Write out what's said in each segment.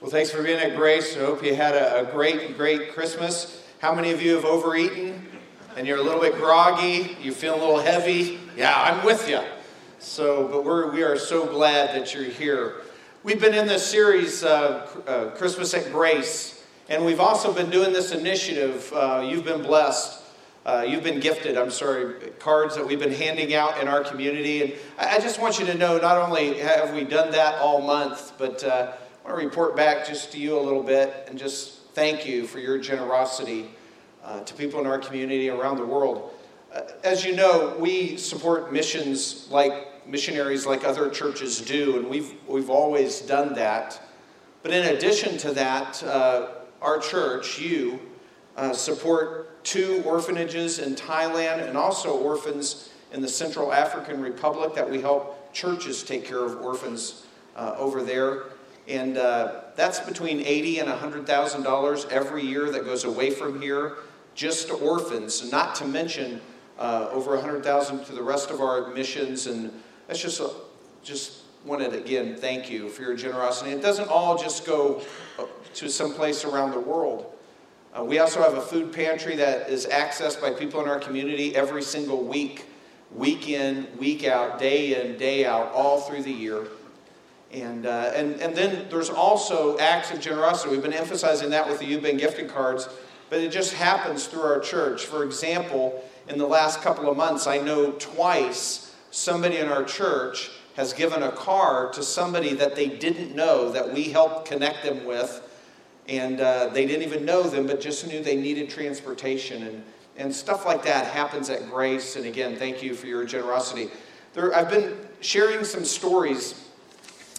Well, thanks for being at Grace. I hope you had a, a great, great Christmas. How many of you have overeaten and you're a little bit groggy? You feel a little heavy? Yeah, I'm with you. So, but we're, we are so glad that you're here. We've been in this series, uh, uh, Christmas at Grace, and we've also been doing this initiative. Uh, you've been blessed. Uh, you've been gifted, I'm sorry, cards that we've been handing out in our community. And I, I just want you to know not only have we done that all month, but uh, I want to report back just to you a little bit and just thank you for your generosity uh, to people in our community around the world. Uh, as you know, we support missions like missionaries like other churches do, and we've, we've always done that. But in addition to that, uh, our church, you, uh, support two orphanages in Thailand and also orphans in the Central African Republic that we help churches take care of orphans uh, over there. And uh, that's between eighty and hundred thousand dollars every year that goes away from here, just to orphans. Not to mention uh, over a hundred thousand to the rest of our missions. And that's just a, just wanted again thank you for your generosity. It doesn't all just go uh, to some place around the world. Uh, we also have a food pantry that is accessed by people in our community every single week, week in, week out, day in, day out, all through the year. And, uh, and, and then there's also acts of generosity. We've been emphasizing that with the You've Been Gifted cards, but it just happens through our church. For example, in the last couple of months, I know twice somebody in our church has given a card to somebody that they didn't know that we helped connect them with. And uh, they didn't even know them, but just knew they needed transportation. And, and stuff like that happens at Grace. And again, thank you for your generosity. There, I've been sharing some stories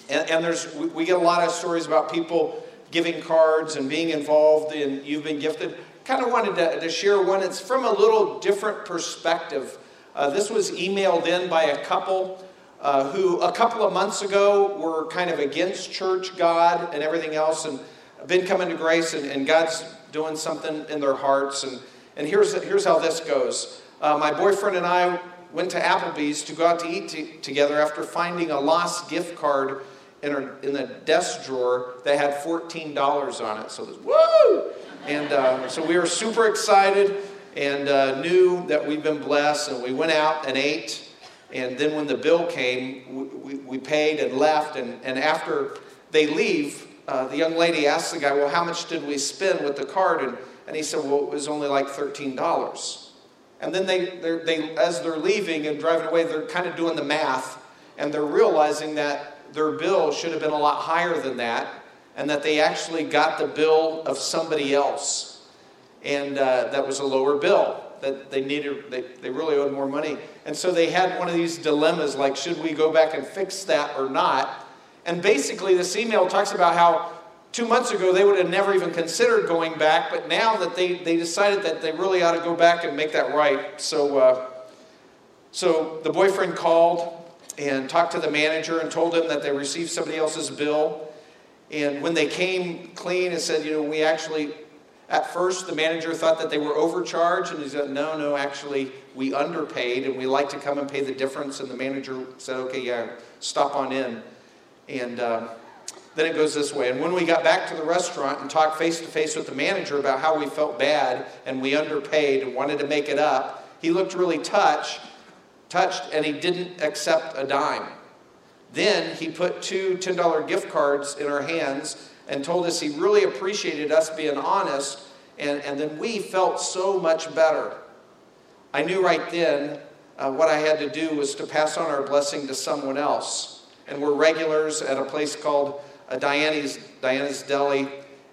and, and there's, we, get a lot of stories about people giving cards and being involved in You've Been Gifted. Kind of wanted to, to share one. It's from a little different perspective. Uh, this was emailed in by a couple uh, who, a couple of months ago, were kind of against church, God, and everything else, and been coming to grace, and, and God's doing something in their hearts. And, and here's, here's how this goes uh, My boyfriend and I went to Applebee's to go out to eat t- together after finding a lost gift card in, our, in the desk drawer that had $14 on it. So this, woo! And uh, so we were super excited and uh, knew that we've been blessed. And we went out and ate. And then when the bill came, we, we, we paid and left. And, and after they leave, uh, the young lady asked the guy, Well, how much did we spend with the card? And, and he said, Well, it was only like $13. And then they, they, as they're leaving and driving away, they're kind of doing the math. And they're realizing that their bill should have been a lot higher than that, and that they actually got the bill of somebody else. And uh, that was a lower bill, that they needed, they, they really owed more money. And so they had one of these dilemmas like, should we go back and fix that or not? And basically, this email talks about how two months ago they would have never even considered going back, but now that they, they decided that they really ought to go back and make that right. So, uh, so the boyfriend called and talked to the manager and told him that they received somebody else's bill. And when they came clean and said, you know, we actually, at first the manager thought that they were overcharged, and he said, no, no, actually, we underpaid, and we like to come and pay the difference. And the manager said, okay, yeah, stop on in. And uh, then it goes this way. And when we got back to the restaurant and talked face to face with the manager about how we felt bad and we underpaid and wanted to make it up, he looked really touched touched and he didn't accept a dime. Then he put two $10 gift cards in our hands and told us he really appreciated us being honest, and, and then we felt so much better. I knew right then uh, what I had to do was to pass on our blessing to someone else. And we're regulars at a place called uh, Diana's, Diana's Deli,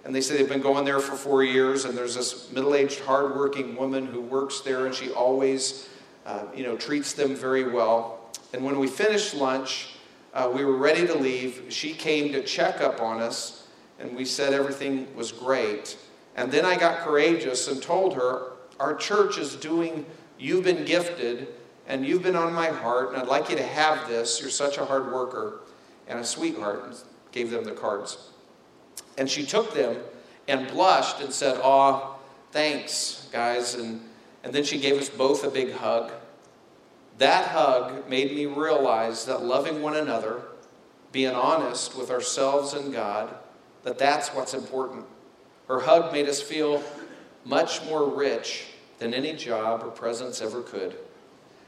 and they say they've been going there for four years, and there's this middle aged, hardworking woman who works there, and she always uh, you know, treats them very well. And when we finished lunch, uh, we were ready to leave. She came to check up on us, and we said everything was great. And then I got courageous and told her, Our church is doing, you've been gifted, and you've been on my heart, and I'd like you to have this. You're such a hard worker and a sweetheart. And gave them the cards. And she took them and blushed and said, Aw, thanks, guys. And and then she gave us both a big hug. That hug made me realize that loving one another, being honest with ourselves and God, that that's what's important. Her hug made us feel much more rich than any job or presence ever could.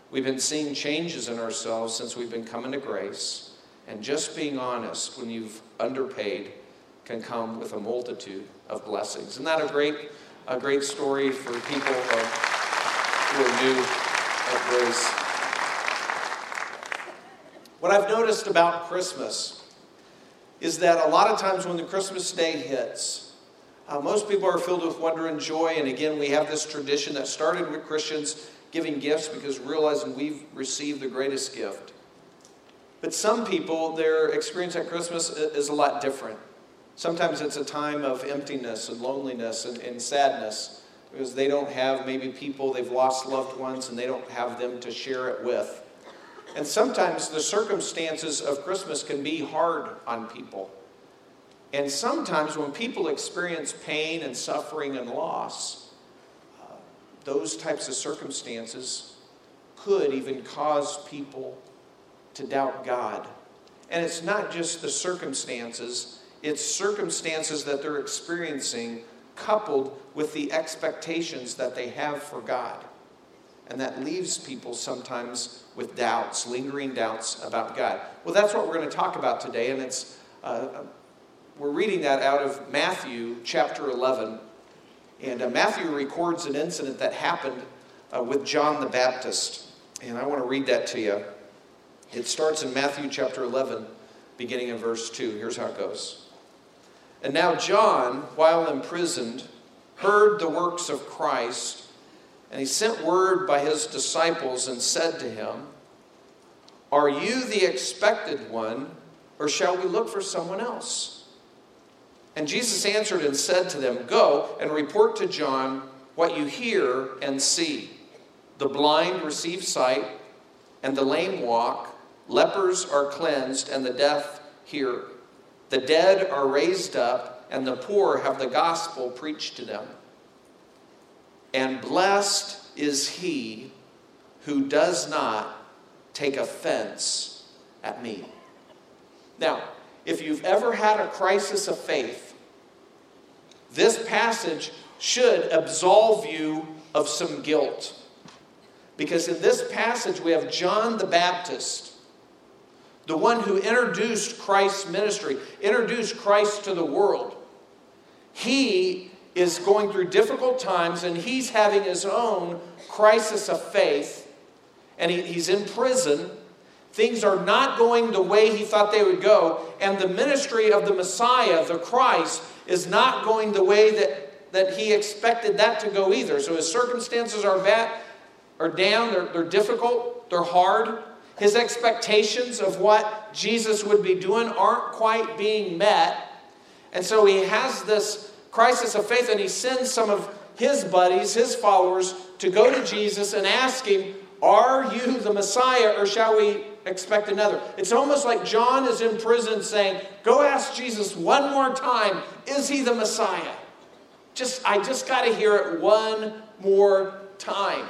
We've been seeing changes in ourselves since we've been coming to grace. And just being honest when you've underpaid can come with a multitude of blessings. Isn't that a great, a great story for people uh, who are new at grace? What I've noticed about Christmas is that a lot of times when the Christmas day hits, uh, most people are filled with wonder and joy. And again, we have this tradition that started with Christians giving gifts because realizing we've received the greatest gift. But some people, their experience at Christmas is a lot different. Sometimes it's a time of emptiness and loneliness and, and sadness because they don't have maybe people, they've lost loved ones, and they don't have them to share it with. And sometimes the circumstances of Christmas can be hard on people. And sometimes when people experience pain and suffering and loss, uh, those types of circumstances could even cause people to doubt God. And it's not just the circumstances, it's circumstances that they're experiencing coupled with the expectations that they have for God. And that leaves people sometimes with doubts, lingering doubts about God. Well, that's what we're going to talk about today, and it's uh, we're reading that out of Matthew chapter 11, and uh, Matthew records an incident that happened uh, with John the Baptist. And I want to read that to you. It starts in Matthew chapter 11, beginning in verse 2. Here's how it goes. And now John, while imprisoned, heard the works of Christ, and he sent word by his disciples and said to him, Are you the expected one, or shall we look for someone else? And Jesus answered and said to them, Go and report to John what you hear and see. The blind receive sight, and the lame walk, lepers are cleansed, and the deaf hear. The dead are raised up, and the poor have the gospel preached to them. And blessed is he who does not take offense at me. Now, if you've ever had a crisis of faith, this passage should absolve you of some guilt. Because in this passage, we have John the Baptist, the one who introduced Christ's ministry, introduced Christ to the world. He is going through difficult times and he's having his own crisis of faith, and he, he's in prison. Things are not going the way he thought they would go, and the ministry of the Messiah, the Christ, is not going the way that, that he expected that to go either. So his circumstances are bad, are down, they're, they're difficult, they're hard. His expectations of what Jesus would be doing aren't quite being met. And so he has this crisis of faith, and he sends some of his buddies, his followers, to go to Jesus and ask him, Are you the Messiah, or shall we expect another. It's almost like John is in prison saying, Go ask Jesus one more time, is he the Messiah? Just, I just got to hear it one more time.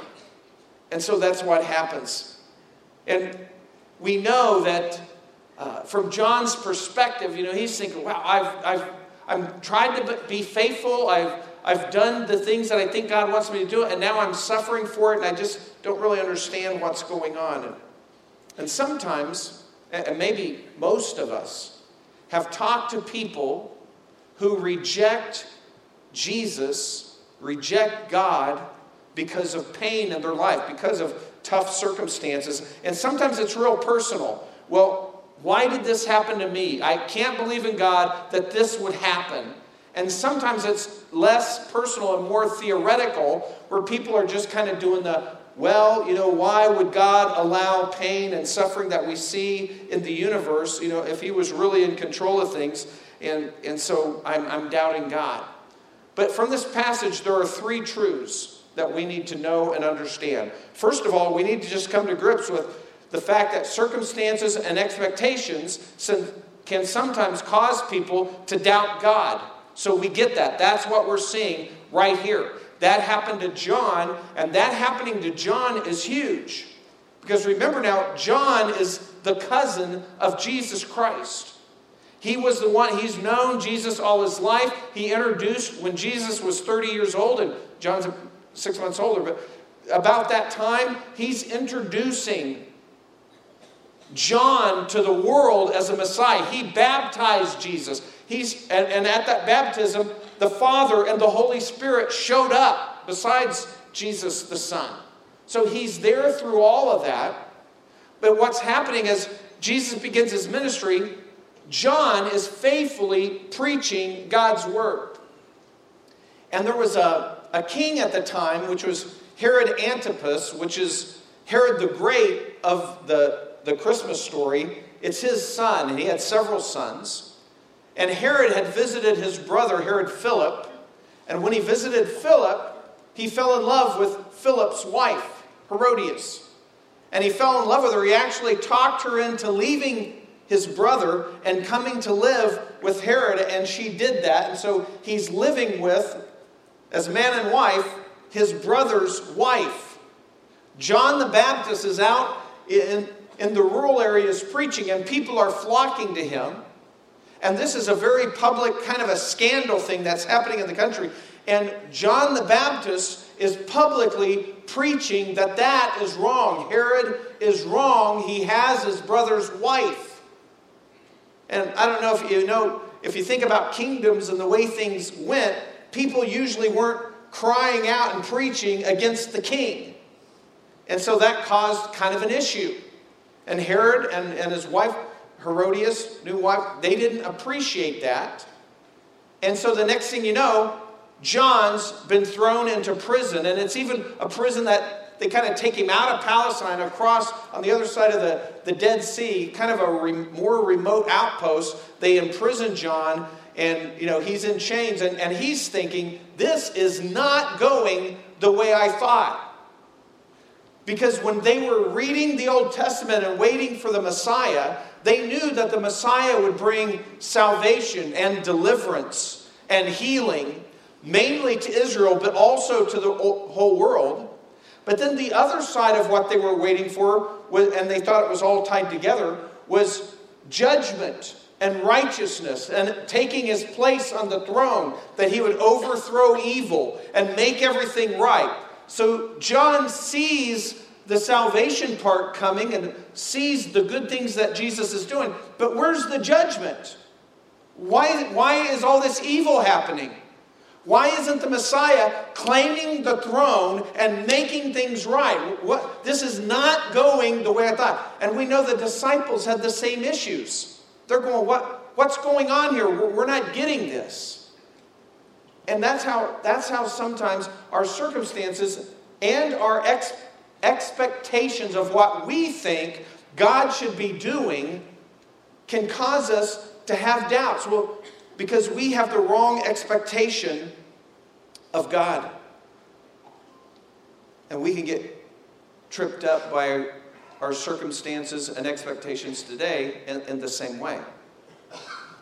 And so that's what happens. And we know that uh, from John's perspective, you know, he's thinking, wow, I've, I've, I've tried to be faithful. I've, I've done the things that I think God wants me to do, and now I'm suffering for it, and I just don't really understand what's going on. And and sometimes, and maybe most of us, have talked to people who reject Jesus, reject God because of pain in their life, because of tough circumstances. And sometimes it's real personal. Well, why did this happen to me? I can't believe in God that this would happen. And sometimes it's less personal and more theoretical, where people are just kind of doing the well, you know, why would God allow pain and suffering that we see in the universe, you know, if He was really in control of things? And, and so I'm, I'm doubting God. But from this passage, there are three truths that we need to know and understand. First of all, we need to just come to grips with the fact that circumstances and expectations can sometimes cause people to doubt God. So we get that. That's what we're seeing right here. That happened to John, and that happening to John is huge. Because remember now, John is the cousin of Jesus Christ. He was the one, he's known Jesus all his life. He introduced when Jesus was 30 years old, and John's six months older, but about that time, he's introducing John to the world as a Messiah. He baptized Jesus. He's, and, and at that baptism, the Father and the Holy Spirit showed up besides Jesus the Son. So he's there through all of that. But what's happening is Jesus begins his ministry, John is faithfully preaching God's word. And there was a, a king at the time, which was Herod Antipas, which is Herod the Great of the, the Christmas story. It's his son, and he had several sons. And Herod had visited his brother, Herod Philip. And when he visited Philip, he fell in love with Philip's wife, Herodias. And he fell in love with her. He actually talked her into leaving his brother and coming to live with Herod, and she did that. And so he's living with, as man and wife, his brother's wife. John the Baptist is out in, in the rural areas preaching, and people are flocking to him. And this is a very public, kind of a scandal thing that's happening in the country. And John the Baptist is publicly preaching that that is wrong. Herod is wrong. He has his brother's wife. And I don't know if you know, if you think about kingdoms and the way things went, people usually weren't crying out and preaching against the king. And so that caused kind of an issue. And Herod and, and his wife, Herodias, new wife, they didn't appreciate that. And so the next thing you know, John's been thrown into prison. And it's even a prison that they kind of take him out of Palestine across on the other side of the, the Dead Sea, kind of a re, more remote outpost. They imprison John, and you know he's in chains, and, and he's thinking, this is not going the way I thought. Because when they were reading the Old Testament and waiting for the Messiah, they knew that the Messiah would bring salvation and deliverance and healing, mainly to Israel, but also to the whole world. But then the other side of what they were waiting for, and they thought it was all tied together, was judgment and righteousness and taking his place on the throne, that he would overthrow evil and make everything right. So John sees the salvation part coming and sees the good things that Jesus is doing. But where's the judgment? Why, why is all this evil happening? Why isn't the Messiah claiming the throne and making things right? What, this is not going the way I thought. And we know the disciples had the same issues. They're going, what, what's going on here? We're not getting this. And that's how, that's how sometimes our circumstances and our ex, expectations of what we think God should be doing can cause us to have doubts. Well, because we have the wrong expectation of God. And we can get tripped up by our circumstances and expectations today in, in, the same way.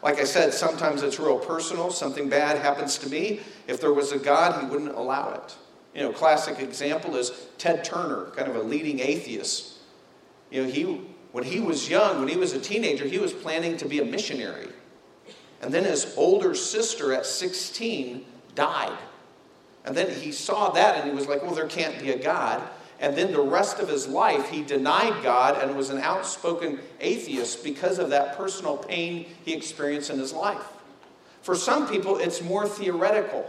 Like I said, sometimes it's real personal. Something bad happens to me. If there was a God, He wouldn't allow it. You know, classic example is Ted Turner, kind of a leading atheist. You know, he when he was young, when he was a teenager, he was planning to be a missionary. And then his older sister at 16 died. And then he saw that and he was like, well, there can't be a God. And then the rest of his life, he denied God and was an outspoken atheist because of that personal pain he experienced in his life. For some people, it's more theoretical.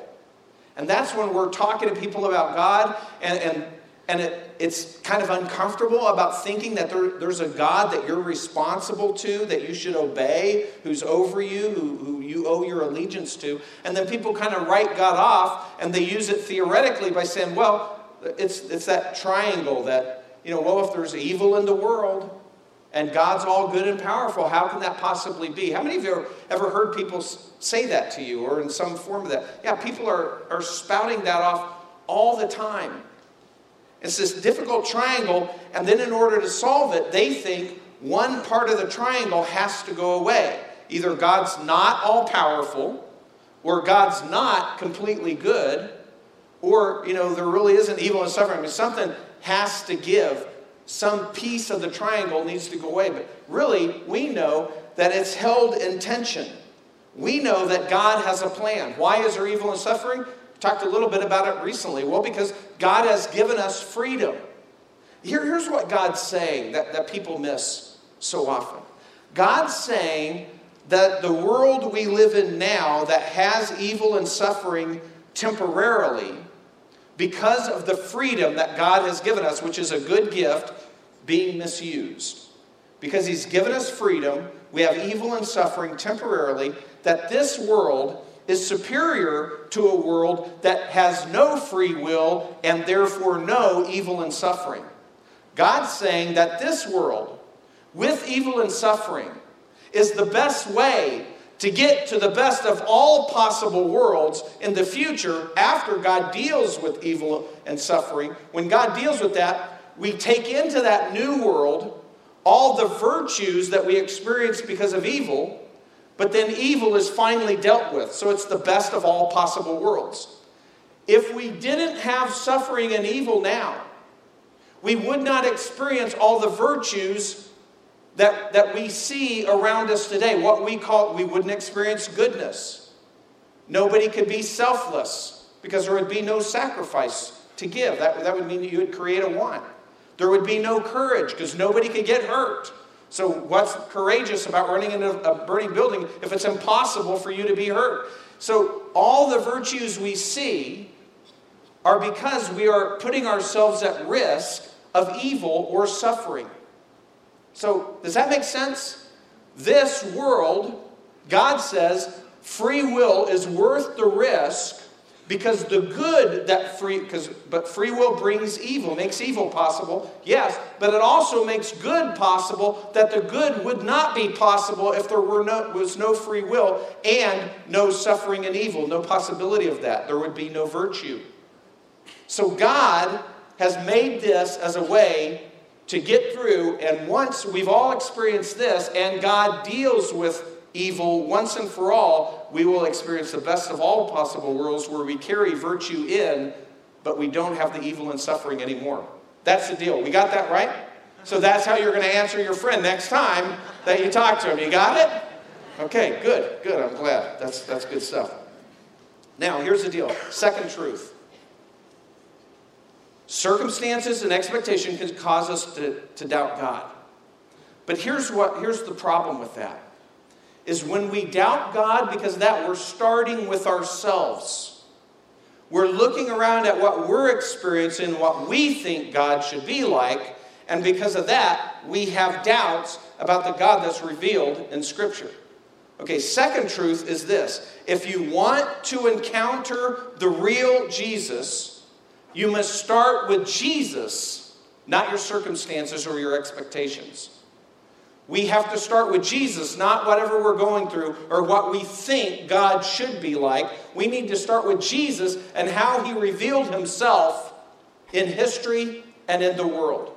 And that's when we're talking to people about God and, and and it, it's kind of uncomfortable about thinking that there, there's a God that you're responsible to, that you should obey, who's over you, who, who you owe your allegiance to. And then people kind of write God off and they use it theoretically by saying, well, it's, it's that triangle that, you know, well, if there's evil in the world and God's all good and powerful, how can that possibly be? How many of you have ever heard people say that to you or in some form of that? Yeah, people are, are spouting that off all the time. It's this difficult triangle, and then in order to solve it, they think one part of the triangle has to go away. Either God's not all powerful, or God's not completely good, or, you know, there really isn't evil and suffering. I mean, something has to give. some piece of the triangle needs to go away. But really, we know that it's held in tension. We know that God has a plan. Why is there evil and suffering? We talked a little bit about it recently. Well, because God has given us freedom. Here, here's what God's saying that, that people miss so often God's saying that the world we live in now that has evil and suffering temporarily, because of the freedom that God has given us, which is a good gift, being misused. Because He's given us freedom, we have evil and suffering temporarily, that this world is superior to a world that has no free will and therefore no evil and suffering. God's saying that this world, with evil and suffering, is the best way to get to the best of all possible worlds in the future after God deals with evil and suffering. When God deals with that, we take into that new world all the virtues that we experience because of evil, but then evil is finally dealt with. So it's the best of all possible worlds. If we didn't have suffering and evil now, we would not experience all the virtues that, that we see around us today. What we call, we wouldn't experience goodness. Nobody could be selfless because there would be no sacrifice to give. That, that would mean that you would create a want. There would be no courage because nobody could get hurt. So, what's courageous about running into a burning building if it's impossible for you to be hurt? So, all the virtues we see are because we are putting ourselves at risk of evil or suffering. So, does that make sense? This world, God says, free will is worth the risk because the good that free because but free will brings evil makes evil possible yes but it also makes good possible that the good would not be possible if there were no was no free will and no suffering and evil no possibility of that there would be no virtue so god has made this as a way to get through. And once we've all experienced this, and God deals with evil once and for all, we will experience the best of all possible worlds where we carry virtue in, but we don't have the evil and suffering anymore. That's the deal. We got that right? So that's how you're going to answer your friend next time that you talk to him. You got it? Okay, good, good. I'm glad. That's, that's good stuff. Now, here's the deal second truth. Circumstances and expectation can cause us to, to doubt God. But here's what here's the problem with that. Is when we doubt God because that we're starting with ourselves. We're looking around at what we're experiencing, what we think God should be like, and because of that, we have doubts about the God that's revealed in Scripture. Okay, second truth is this if you want to encounter the real Jesus, you must start with Jesus, not your circumstances or your expectations. We have to start with Jesus, not whatever we're going through or what we think God should be like. We need to start with Jesus and how he revealed himself in history and in the world.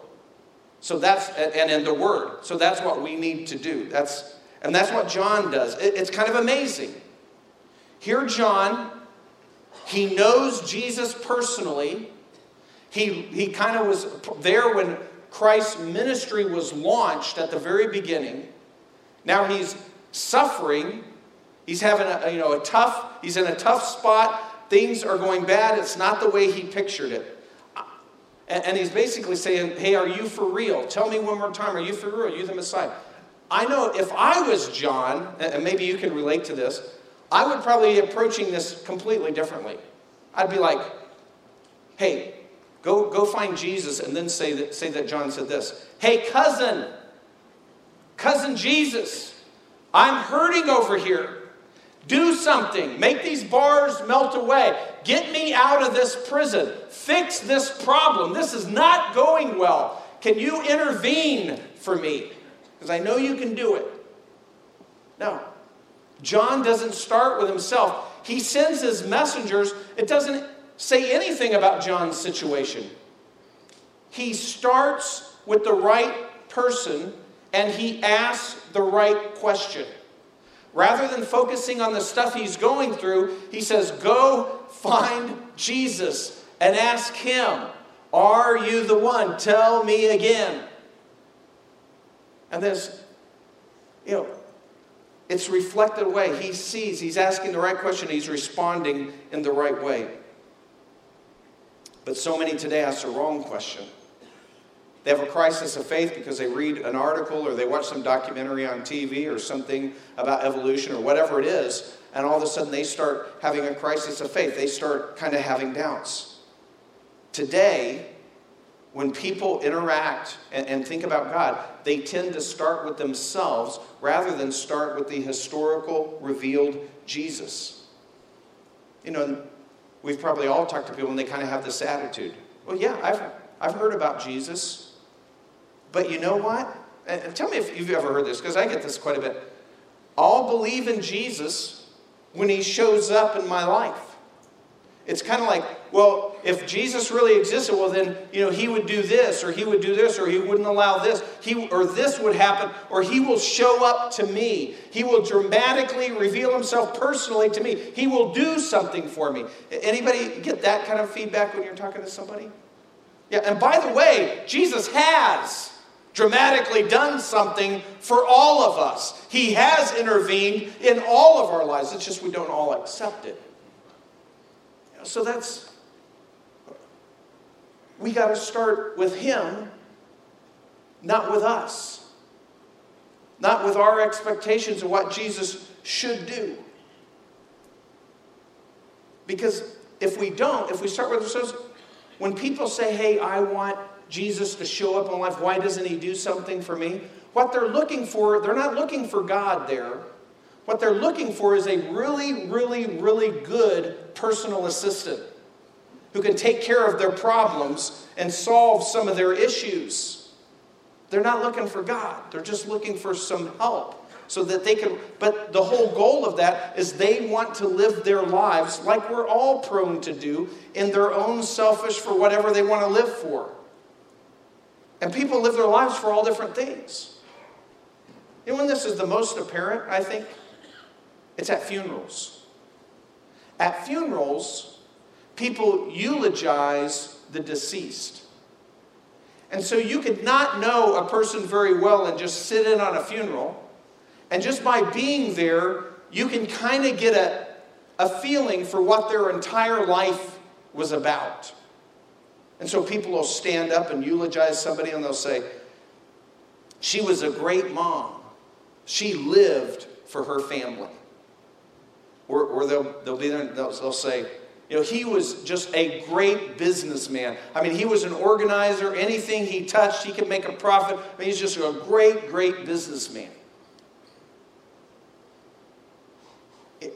So that's and in the word. So that's what we need to do. That's and that's what John does. It's kind of amazing. Here John he knows Jesus personally. He, he kind of was there when Christ's ministry was launched at the very beginning. Now he's suffering. He's having a, you know, a tough, he's in a tough spot. Things are going bad. It's not the way he pictured it. And, and he's basically saying, Hey, are you for real? Tell me one more time, are you for real? Are you the Messiah? I know if I was John, and maybe you can relate to this, I would probably be approaching this completely differently. I'd be like, hey, go, go find Jesus and then say that, say that John said this. Hey, cousin, cousin Jesus, I'm hurting over here. Do something. Make these bars melt away. Get me out of this prison. Fix this problem. This is not going well. Can you intervene for me? Because I know you can do it. No. John doesn't start with himself. He sends his messengers. It doesn't say anything about John's situation. He starts with the right person and he asks the right question. Rather than focusing on the stuff he's going through, he says, Go find Jesus and ask him, Are you the one? Tell me again. And this, you know, it's reflected away. He sees, he's asking the right question, he's responding in the right way. But so many today ask the wrong question. They have a crisis of faith because they read an article or they watch some documentary on TV or something about evolution or whatever it is, and all of a sudden they start having a crisis of faith. They start kind of having doubts. Today, when people interact and, and, think about God, they tend to start with themselves rather than start with the historical, revealed Jesus. You know, we've probably all talked to people and they kind of have this attitude. Well, yeah, I've, I've heard about Jesus, but you know what? And tell me if you've ever heard this, because I get this quite a bit. I'll believe in Jesus when he shows up in my life. It's kind of like, well, if Jesus really existed, well then, you know, he would do this, or he would do this, or he wouldn't allow this, he, or this would happen, or he will show up to me. He will dramatically reveal himself personally to me. He will do something for me. Anybody get that kind of feedback when you're talking to somebody? Yeah, and by the way, Jesus has dramatically done something for all of us. He has intervened in all of our lives. It's just we don't all accept it. So that's, we got to start with Him, not with us, not with our expectations of what Jesus should do. Because if we don't, if we start with ourselves, when people say, hey, I want Jesus to show up in life, why doesn't He do something for me? What they're looking for, they're not looking for God there. What they're looking for is a really, really, really good personal assistant who can take care of their problems and solve some of their issues. They're not looking for God, they're just looking for some help so that they can. But the whole goal of that is they want to live their lives like we're all prone to do in their own selfish for whatever they want to live for. And people live their lives for all different things. You know when this is the most apparent, I think? It's at funerals. At funerals, people eulogize the deceased. And so you could not know a person very well and just sit in on a funeral. And just by being there, you can kind of get a, a feeling for what their entire life was about. And so people will stand up and eulogize somebody and they'll say, She was a great mom. She lived for her family. Or, or they'll, they'll be there they'll, they'll say, you know, he was just a great businessman. I mean, he was an organizer. Anything he touched, he could make a profit. I mean, he's just a great, great businessman. It,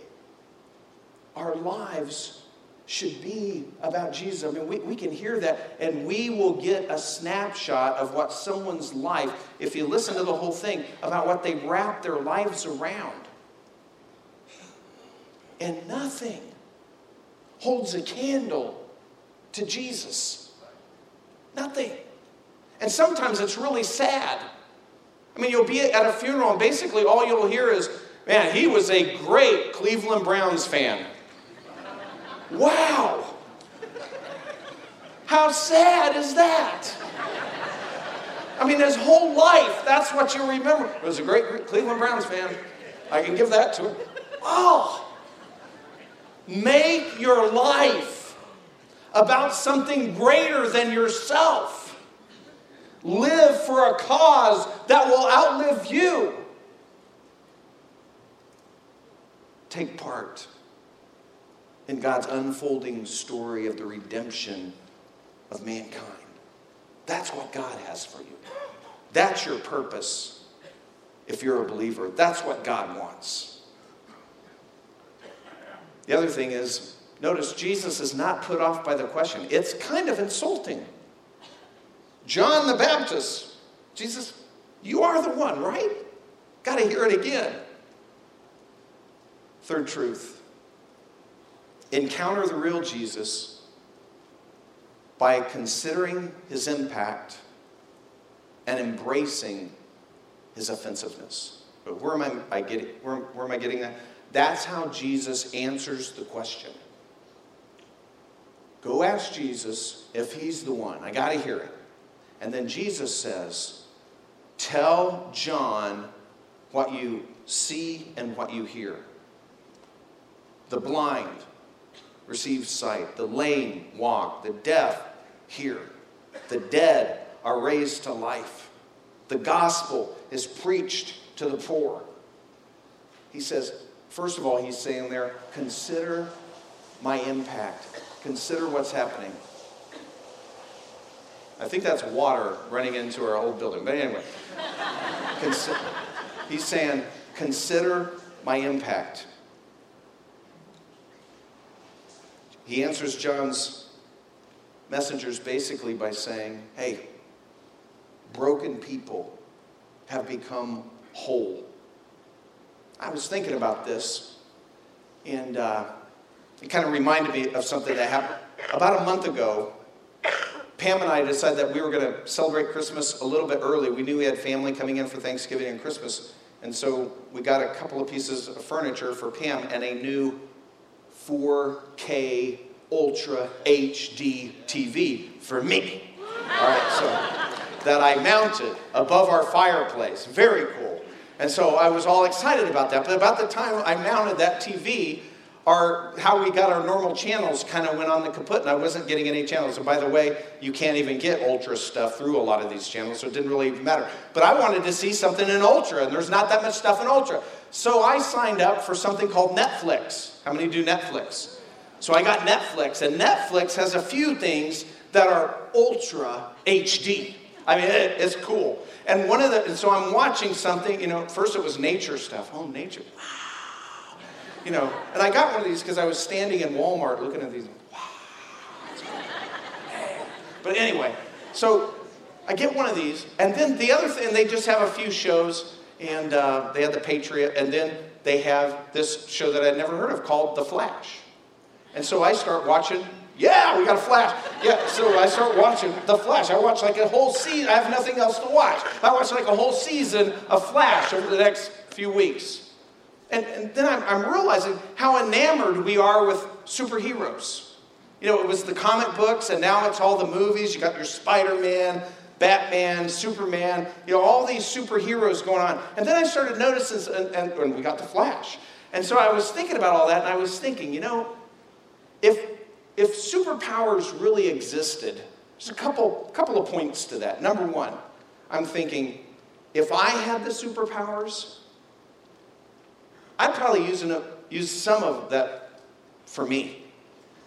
our lives should be about Jesus. I mean, we, we can hear that and we will get a snapshot of what someone's life, if you listen to the whole thing, about what they wrap their lives around and nothing holds a candle to Jesus. Nothing. And sometimes it's really sad. I mean, you'll be at a funeral, and basically all you'll hear is, man, he was a great Cleveland Browns fan. Wow! How sad is that? I mean, his whole life, that's what you remember. He was a great Cleveland Browns fan. I can give that to him. Oh! Make your life about something greater than yourself. Live for a cause that will outlive you. Take part in God's unfolding story of the redemption of mankind. That's what God has for you. That's your purpose if you're a believer. That's what God wants. The other thing is, notice Jesus is not put off by the question. It's kind of insulting. John the Baptist, Jesus, you are the one, right? Got to hear it again. Third truth encounter the real Jesus by considering his impact and embracing his offensiveness. But where am I, I getting, where, where am I getting that? That's how Jesus answers the question. Go ask Jesus if he's the one. I got to hear it. And then Jesus says, Tell John what you see and what you hear. The blind receive sight, the lame walk, the deaf hear, the dead are raised to life, the gospel is preached to the poor. He says, first of all, he's saying there, consider my impact, consider what's happening. I think that's water running into our old building. But anyway, he's saying, consider my impact. He answers John's messengers basically by saying, hey, broken people have become whole. I was thinking about this, and uh, it kind of reminded me of something that happened about a month ago. Pam and I decided that we were going to celebrate Christmas a little bit early. We knew we had family coming in for Thanksgiving and Christmas. And so we got a couple of pieces of furniture for Pam and a new 4K Ultra HD TV for me. All right, so that I mounted above our fireplace. Very cool. And so I was all excited about that. But about the time I mounted that TV, our how we got our normal channels kind of went on the kaput and I wasn't getting any channels. And by the way, you can't even get ultra stuff through a lot of these channels, so it didn't really matter. But I wanted to see something in ultra, and there's not that much stuff in ultra. So I signed up for something called Netflix. How many do Netflix? So I got Netflix, and Netflix has a few things that are ultra HD. I mean, it, it's cool. And one of the, and so I'm watching something, you know, first it was nature stuff. Oh, nature. Wow you know, and I got one of these because I was standing in Walmart looking at these. Wow, but anyway, so I get one of these, and then the other thing, they just have a few shows, and uh, they had The Patriot, and then they have this show that I'd never heard of called The Flash. And so I start watching, yeah, we got a Flash. Yeah, so I start watching The Flash. I watch like a whole season, I have nothing else to watch. I watch like a whole season of Flash over the next few weeks. And, and then I'm, I'm realizing how enamored we are with superheroes. You know, it was the comic books, and now it's all the movies. You got your Spider Man, Batman, Superman, you know, all these superheroes going on. And then I started noticing, and, and, and, we got the Flash. And so I was thinking about all that, and I was thinking, you know, if, if superpowers really existed, there's a couple, couple of points to that. Number one, I'm thinking, if I had the superpowers, I'd probably use, use some of that for me.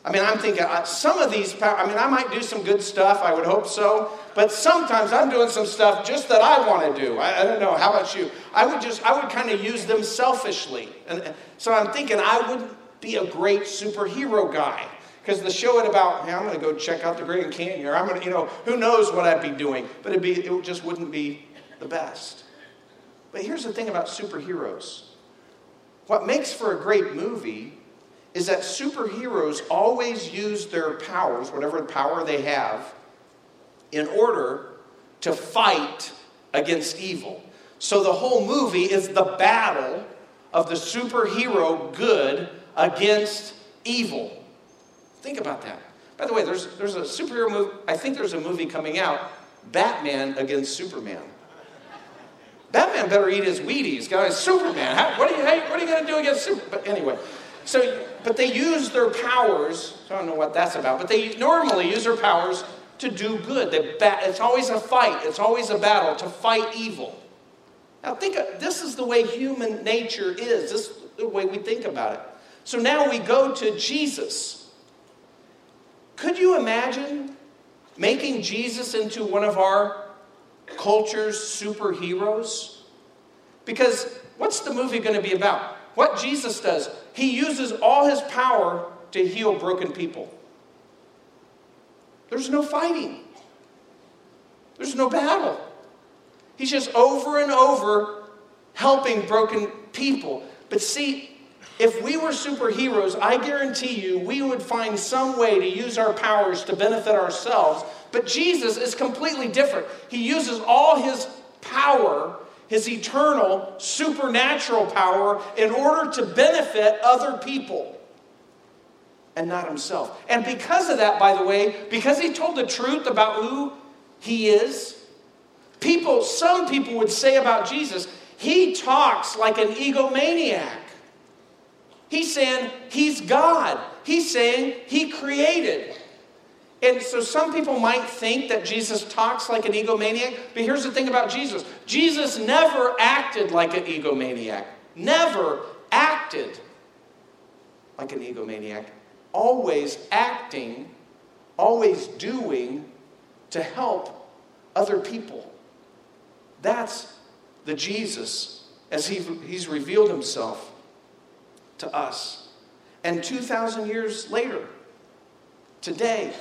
I mean, I'm thinking uh, some of these, powers, I mean, I might do some good stuff, I would hope so, but sometimes I'm doing some stuff just that I want to do. I, I don't know, how about you? I would just, I would kind of use them selfishly. And, and so I'm thinking I would be a great superhero guy. Because the show it about, hey, I'm going to go check out the Grand Canyon, or I'm going to, you know, who knows what I'd be doing, but it'd be, it just wouldn't be the best. But here's the thing about superheroes what makes for a great movie is that superheroes always use their powers, whatever power they have, in order to fight against evil. So the whole movie is the battle of the superhero good against evil. Think about that. By the way, there's, there's a superhero movie, I think there's a movie coming out, Batman against Superman. Batman better eat his Wheaties. Guys, Superman. How, what are you, what are you going to do against Superman? But anyway, so, but they use their powers. I don't know what that's about, but they normally use their powers to do good. They bat, it's always a fight. It's always a battle to fight evil. Now think, of, this is the way human nature is. This is the way we think about it. So now we go to Jesus. Could you imagine making Jesus into one of our culture's superheroes? Because what's the movie going to be about? What Jesus does, he uses all his power to heal broken people. There's no fighting, there's no battle. He's just over and over helping broken people. But see, if we were superheroes, I guarantee you we would find some way to use our powers to benefit ourselves but Jesus is completely different. He uses all his power, his eternal, supernatural power, in order to benefit other people and not himself. And because of that, by the way, because he told the truth about who he is, People, some people would say about Jesus, he talks like an egomaniac. He's saying he's God. He's saying he created. And so some people might think that Jesus talks like an egomaniac, but here's the thing about Jesus Jesus never acted like an egomaniac, never acted like an egomaniac, always acting, always doing to help other people. That's the Jesus as he, he's revealed himself to us. And 2,000 years later, today,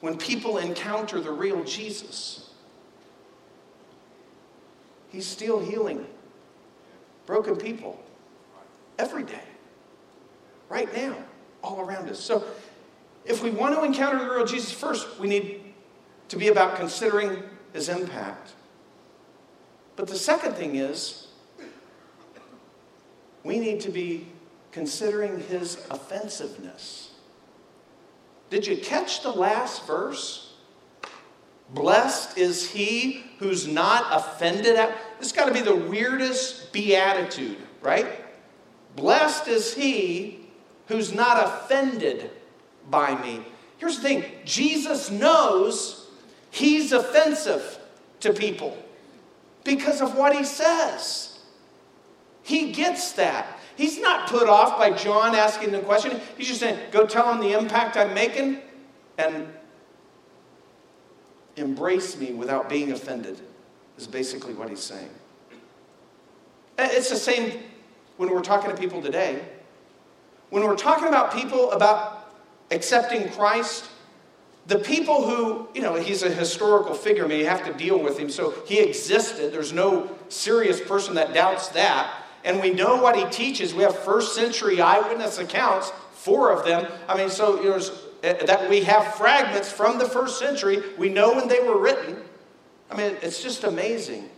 when people encounter the real Jesus, he's still healing broken people every day, right now, all around us. So, if we want to encounter the real Jesus first, we need to be about considering his impact. But the second thing is, we need to be considering his offensiveness. Did you catch the last verse? Blessed is he who's not offended at. This got to be the weirdest beatitude, right? Blessed is he who's not offended by me. Here's the thing Jesus knows he's offensive to people because of what he says. He gets that. He's not put off by John asking the question. He's just saying, go tell him the impact I'm making and embrace me without being offended, is basically what he's saying. Uh, it's the same when we're talking to people today. When we're talking about people about accepting Christ, the people who, you know, he's a historical figure, I mean, you have to deal with him. So he existed. There's no serious person that doubts that and we know what he teaches. We have first century eyewitness accounts, four of them. I mean, so know, uh, that we have fragments from the first century. We know when they were written. I mean, it's just amazing.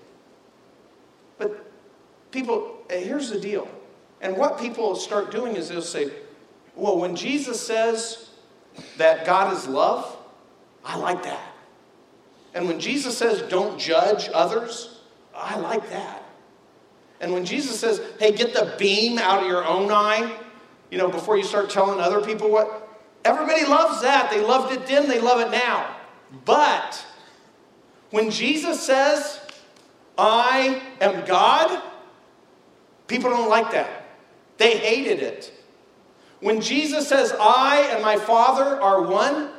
But people, uh, here's the deal. And what people start doing is they'll say, well, when Jesus says that God is love, I like that. And when Jesus says don't judge others, I like that. And when Jesus says, hey, get the beam out of your own eye, you know, before you start telling other people what, everybody loves that. They loved it then, they love it now. But when Jesus says, I am God, people don't like that. They hated it. When Jesus says, I and my Father are one,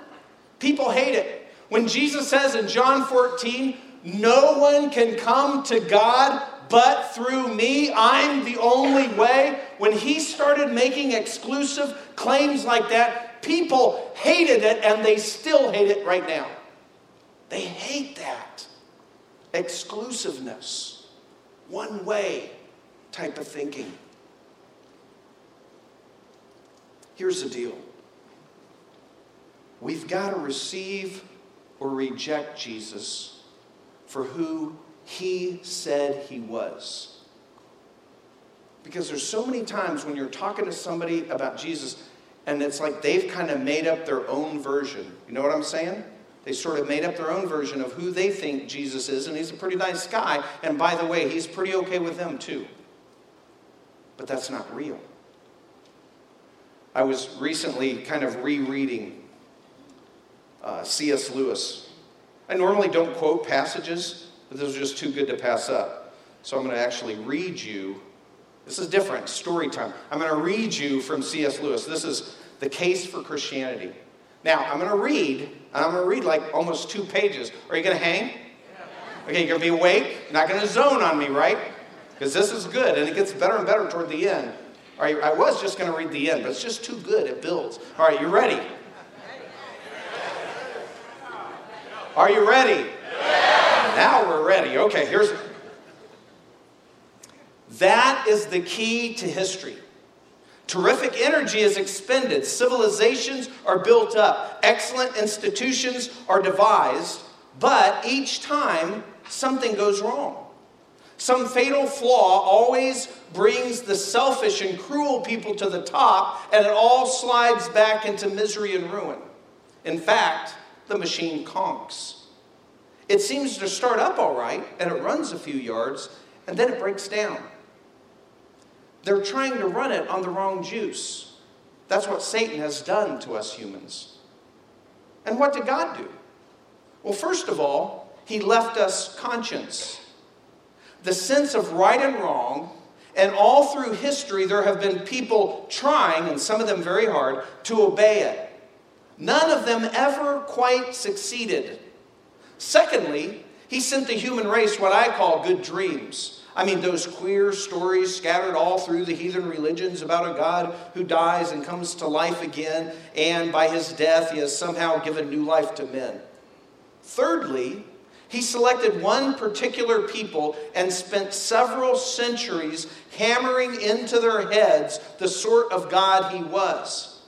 people hate it. When Jesus says in John 14, no one can come to God but through me, I'm the only way. When he started making exclusive claims like that, people hated it and they still hate it right now. They hate that. Exclusiveness, one way type of thinking. Here's the deal we've got to receive or reject Jesus for who he said he was. Because there's so many times when you're talking to somebody about Jesus and it's like they've kind of made up their own version. You know what I'm saying? They sort of made up their own version of who they think Jesus is, and he's a pretty nice guy. And by the way, he's pretty okay with them too. But that's not real. I was recently kind of rereading uh, C.S. Lewis. I normally don't quote passages but those are just too good to pass up. So I'm going to actually read you. This is different, story time. I'm going to read you from C.S. Lewis. This is The Case for Christianity. Now, I'm going to read, and I'm going to read like almost two pages. Are you going to hang? Okay, you're going to be awake? You're not going to zone on me, right? Because this is good, and it gets better and better toward the end. All right, I was just going to read the end, but it's just too good. It builds. All right, you ready? Are you ready? Now we're ready. Okay, here's. That is the key to history. Terrific energy is expended, civilizations are built up, excellent institutions are devised, but each time something goes wrong. Some fatal flaw always brings the selfish and cruel people to the top, and it all slides back into misery and ruin. In fact, the machine conks. It seems to start up all right, and it runs a few yards, and then it breaks down. They're trying to run it on the wrong juice. That's what Satan has done to us humans. And what did God do? Well, first of all, he left us conscience. The sense of right and wrong, and all through history, there have been people trying, and some of them very hard, to obey it. None of them ever quite succeeded. Secondly, he sent the human race what I call good dreams. I mean, those queer stories scattered all through the heathen religions about a God who dies and comes to life again, and by his death, he has somehow given new life to men. Thirdly, he selected one particular people and spent several centuries hammering into their heads the sort of God he was.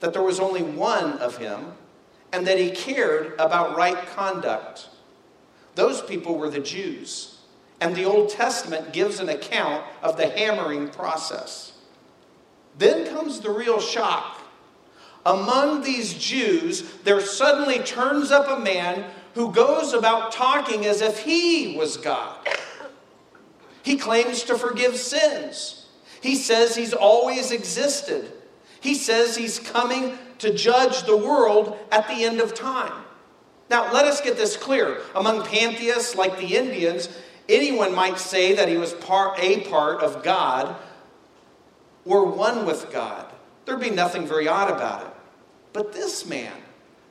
That there was only one of him, and that he cared about right conduct. Those people were the Jews. And the Old Testament gives an account of the hammering process. Then comes the real shock. Among these Jews, there suddenly turns up a man who goes about talking as if he was God. He claims to forgive sins. He says he's always existed. He says he's coming to judge the world at the end of time. Now, let us get this clear. Among pantheists like the Indians, anyone might say that he was part, a part of God or one with God. There'd be nothing very odd about it. But this man,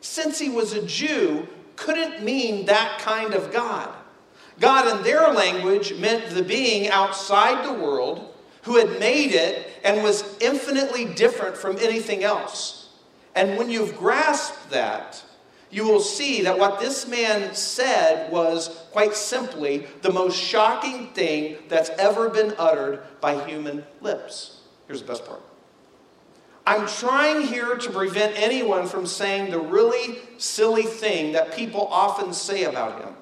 since he was a Jew, couldn't mean that kind of God. God, in their language, meant the being outside the world who had made it and was infinitely different from anything else. And when you've grasped that, you will see that what this man said was, quite simply, the most shocking thing that's ever been uttered by human lips. Here's the best part. I'm trying here to prevent anyone from saying the really silly thing that people often say about him.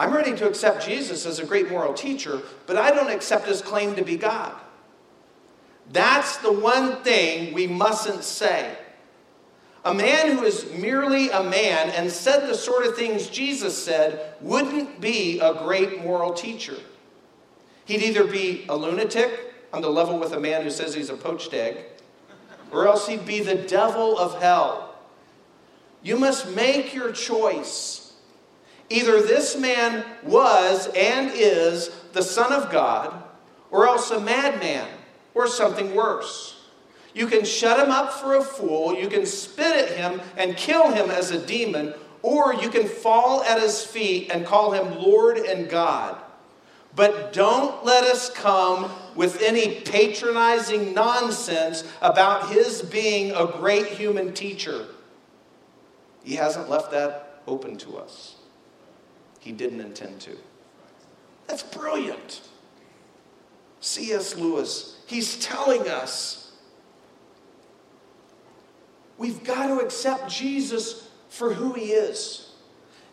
I'm ready to accept Jesus as a great moral teacher, but I don't accept his claim to be God. That's the one thing we mustn't say. A man who is merely a man and said the sort of things Jesus said wouldn't be a great moral teacher. He'd either be a lunatic on the level with a man who says he's a poached egg, or else he'd be the devil of hell. You must make your choice. Either this man was and is the Son of God, or else a madman, or something worse. You can shut him up for a fool, you can spit at him and kill him as a demon, or you can fall at his feet and call him Lord and God. But don't let us come with any patronizing nonsense about his being a great human teacher. He hasn't left that open to us. He didn't intend to. That's brilliant. C.S. Lewis, he's telling us We've got to accept Jesus for who he is.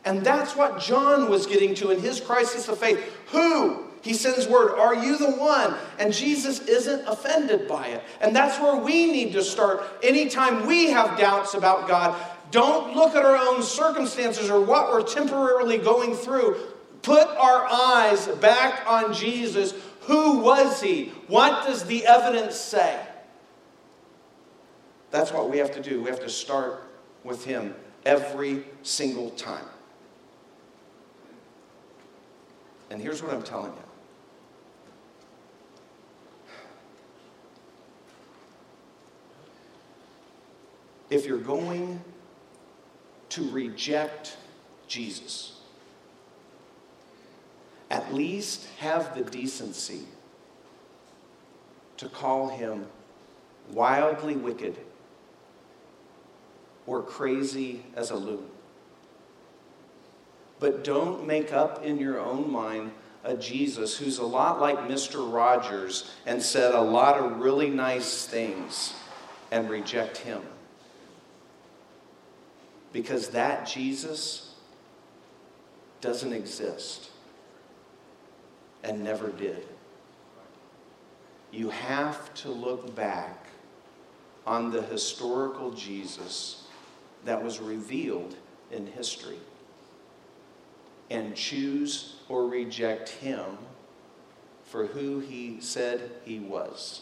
And that's what John was getting to in his crisis of faith. Who? He sends word, Are you the one? And Jesus isn't offended by it. And that's where we need to start. Anytime we have doubts about God, don't look at our own circumstances or what we're temporarily going through. Put our eyes back on Jesus. Who was he? What does the evidence say? That's what we have to do. We have to start with Him every single time. And here's what I'm telling you. If you're going to reject Jesus, at least have the decency to call him wildly wicked or crazy as a loon. But don't make up in your own mind a Jesus who's a lot like Mr. Rogers and said a lot of really nice things and reject him. Because that Jesus doesn't exist and never did. You have to look back on the historical Jesus that was revealed in history. and choose or reject him for who he said he was.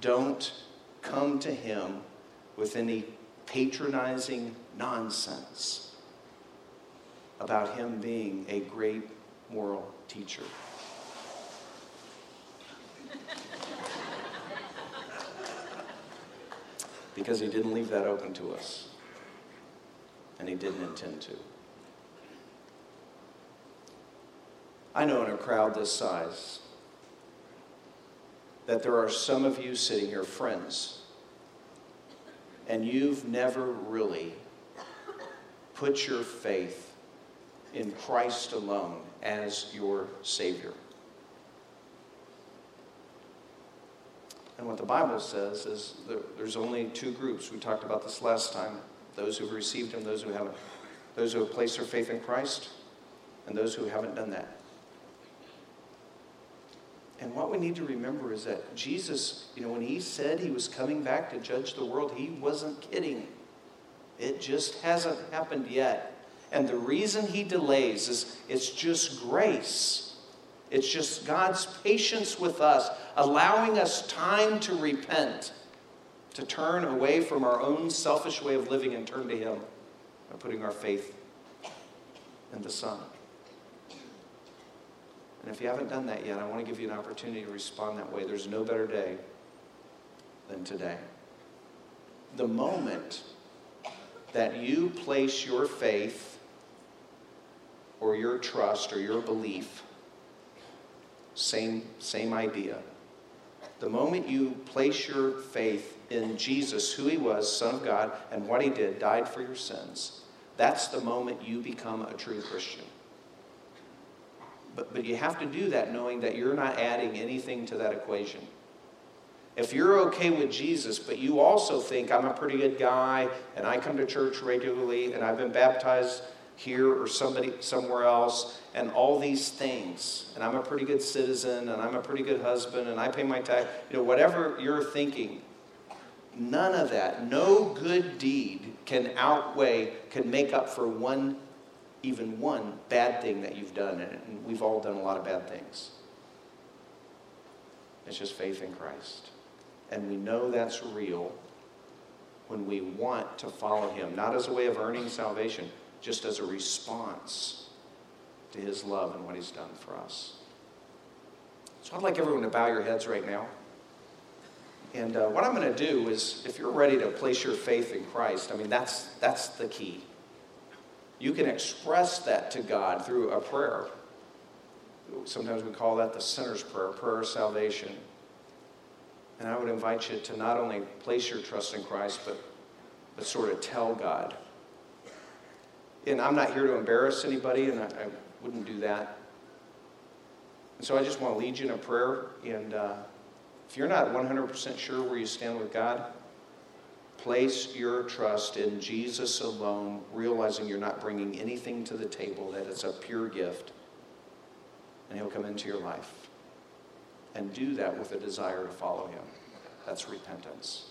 Don't come to him with any patronizing nonsense about him being a great moral teacher. because he didn't leave that open to us, and he didn't intend to. I know in a crowd this size that there are some of you sitting here, friends, and you've never really put your faith in Christ alone as your Savior. And what the Bible says is there's only two groups. We talked about this last time those who've received Him, those who haven't. Those who have placed their faith in Christ, and those who haven't done that. And what we need to remember is that Jesus, you know, when he said he was coming back to judge the world, he wasn't kidding. It just hasn't happened yet. And the reason he delays is it's just grace. It's just God's patience with us, allowing us time to repent, to turn away from our own selfish way of living and turn to him by putting our faith in the Son. And if you haven't done that yet, I want to give you an opportunity to respond that way. There's no better day than today. The moment that you place your faith or your trust or your belief, same, same idea. The moment you place your faith in Jesus, who he was, Son of God, and what he did, died for your sins, that's the moment you become a true Christian. But, but you have to do that knowing that you're not adding anything to that equation. If you're okay with Jesus, but you also think I'm a pretty good guy and I come to church regularly and I've been baptized here or somebody somewhere else and all these things and I'm a pretty good citizen and I'm a pretty good husband and I pay my tax, you know, whatever you're thinking, none of that, no good deed can outweigh, can make up for one even one bad thing that you've done, and we've all done a lot of bad things. It's just faith in Christ. And we know that's real when we want to follow Him, not as a way of earning salvation, just as a response to His love and what He's done for us. So I'd like everyone to bow your heads right now. And uh, what I'm going to do is, if you're ready to place your faith in Christ, I mean, that's, that's the key. You can express that to God through a prayer. Sometimes we call that the sinner's prayer, prayer of salvation. And I would invite you to not only place your trust in Christ, but, but sort of tell God. And I'm not here to embarrass anybody, and I, I wouldn't do that. And so I just want to lead you in a prayer. And uh, if you're not 100% sure where you stand with God, Place your trust in Jesus alone, realizing you're not bringing anything to the table, that it's a pure gift, and He'll come into your life. And do that with a desire to follow Him. That's repentance.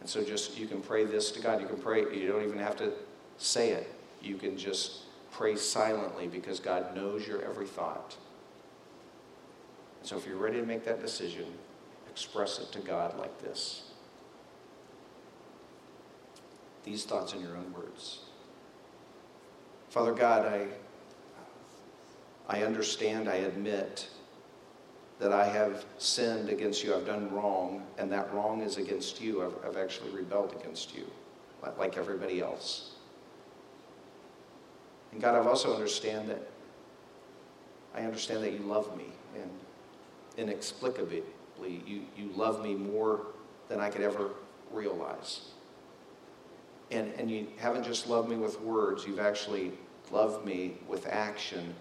And so just, you can pray this to God. You can pray, you don't even have to say it. You can just pray silently because God knows your every thought. So if you're ready to make that decision, express it to God like this these thoughts in your own words. Father God, I, I understand, I admit that I have sinned against you. I've done wrong, and that wrong is against you. I've, I've actually rebelled against you, like everybody else. And God, I've also understand that I understand that you love me, and inexplicably, you, you love me more than I could ever realize. And, and you haven't just loved me with words, you've actually loved me with action,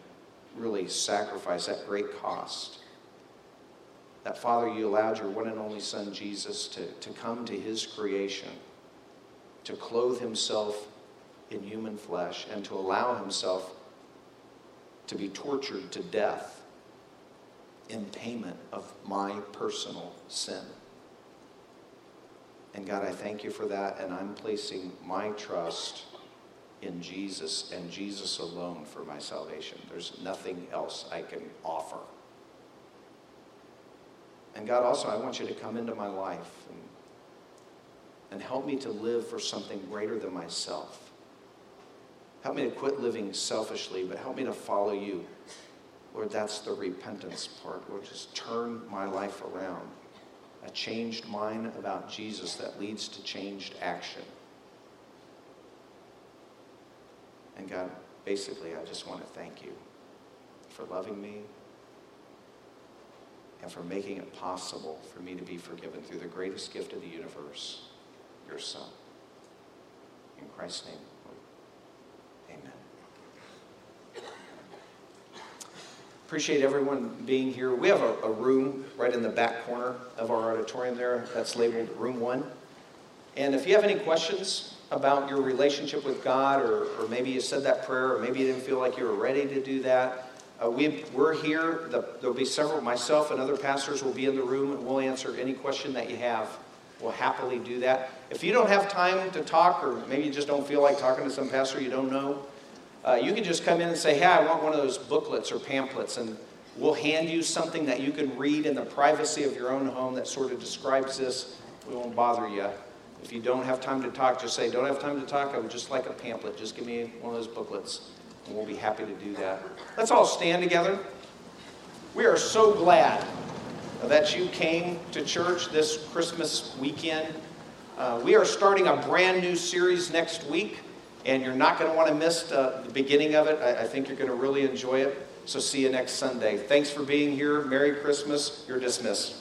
really sacrificed at great cost. That, Father, you allowed your one and only Son, Jesus, to, to come to his creation, to clothe himself in human flesh, and to allow himself to be tortured to death in payment of my personal sin. And God, I thank you for that, and I'm placing my trust in Jesus and Jesus alone for my salvation. There's nothing else I can offer. And God, also, I want you to come into my life and, and help me to live for something greater than myself. Help me to quit living selfishly, but help me to follow you. Lord, that's the repentance part. Lord, just turn my life around. A changed mind about Jesus that leads to changed action. And God, basically, I just want to thank you for loving me and for making it possible for me to be forgiven through the greatest gift of the universe, your Son. In Christ's name, Appreciate everyone being here. We have a, a, room right in the back corner of our auditorium there that's labeled Room 1. And if you have any questions about your relationship with God, or, or maybe you said that prayer, or maybe you didn't feel like you were ready to do that, uh, we, we're here. The, there'll be several, myself and other pastors will be in the room, and we'll answer any question that you have. We'll happily do that. If you don't have time to talk, or maybe you just don't feel like talking to some pastor you don't know, uh, you can just come in and say, Hey, I want one of those booklets or pamphlets, and we'll hand you something that you can read in the privacy of your own home that sort of describes this. We won't bother you. If you don't have time to talk, just say, Don't have time to talk. I would just like a pamphlet. Just give me one of those booklets and we'll be happy to do that. Let's all stand together. We are so glad that you came to church this Christmas weekend. Uh, we are starting a brand new series next week, and you're not going to want to miss uh, the beginning of it. I, I think you're going to really enjoy it. So, see you next Sunday. Thanks for being here. Merry Christmas. You're dismissed.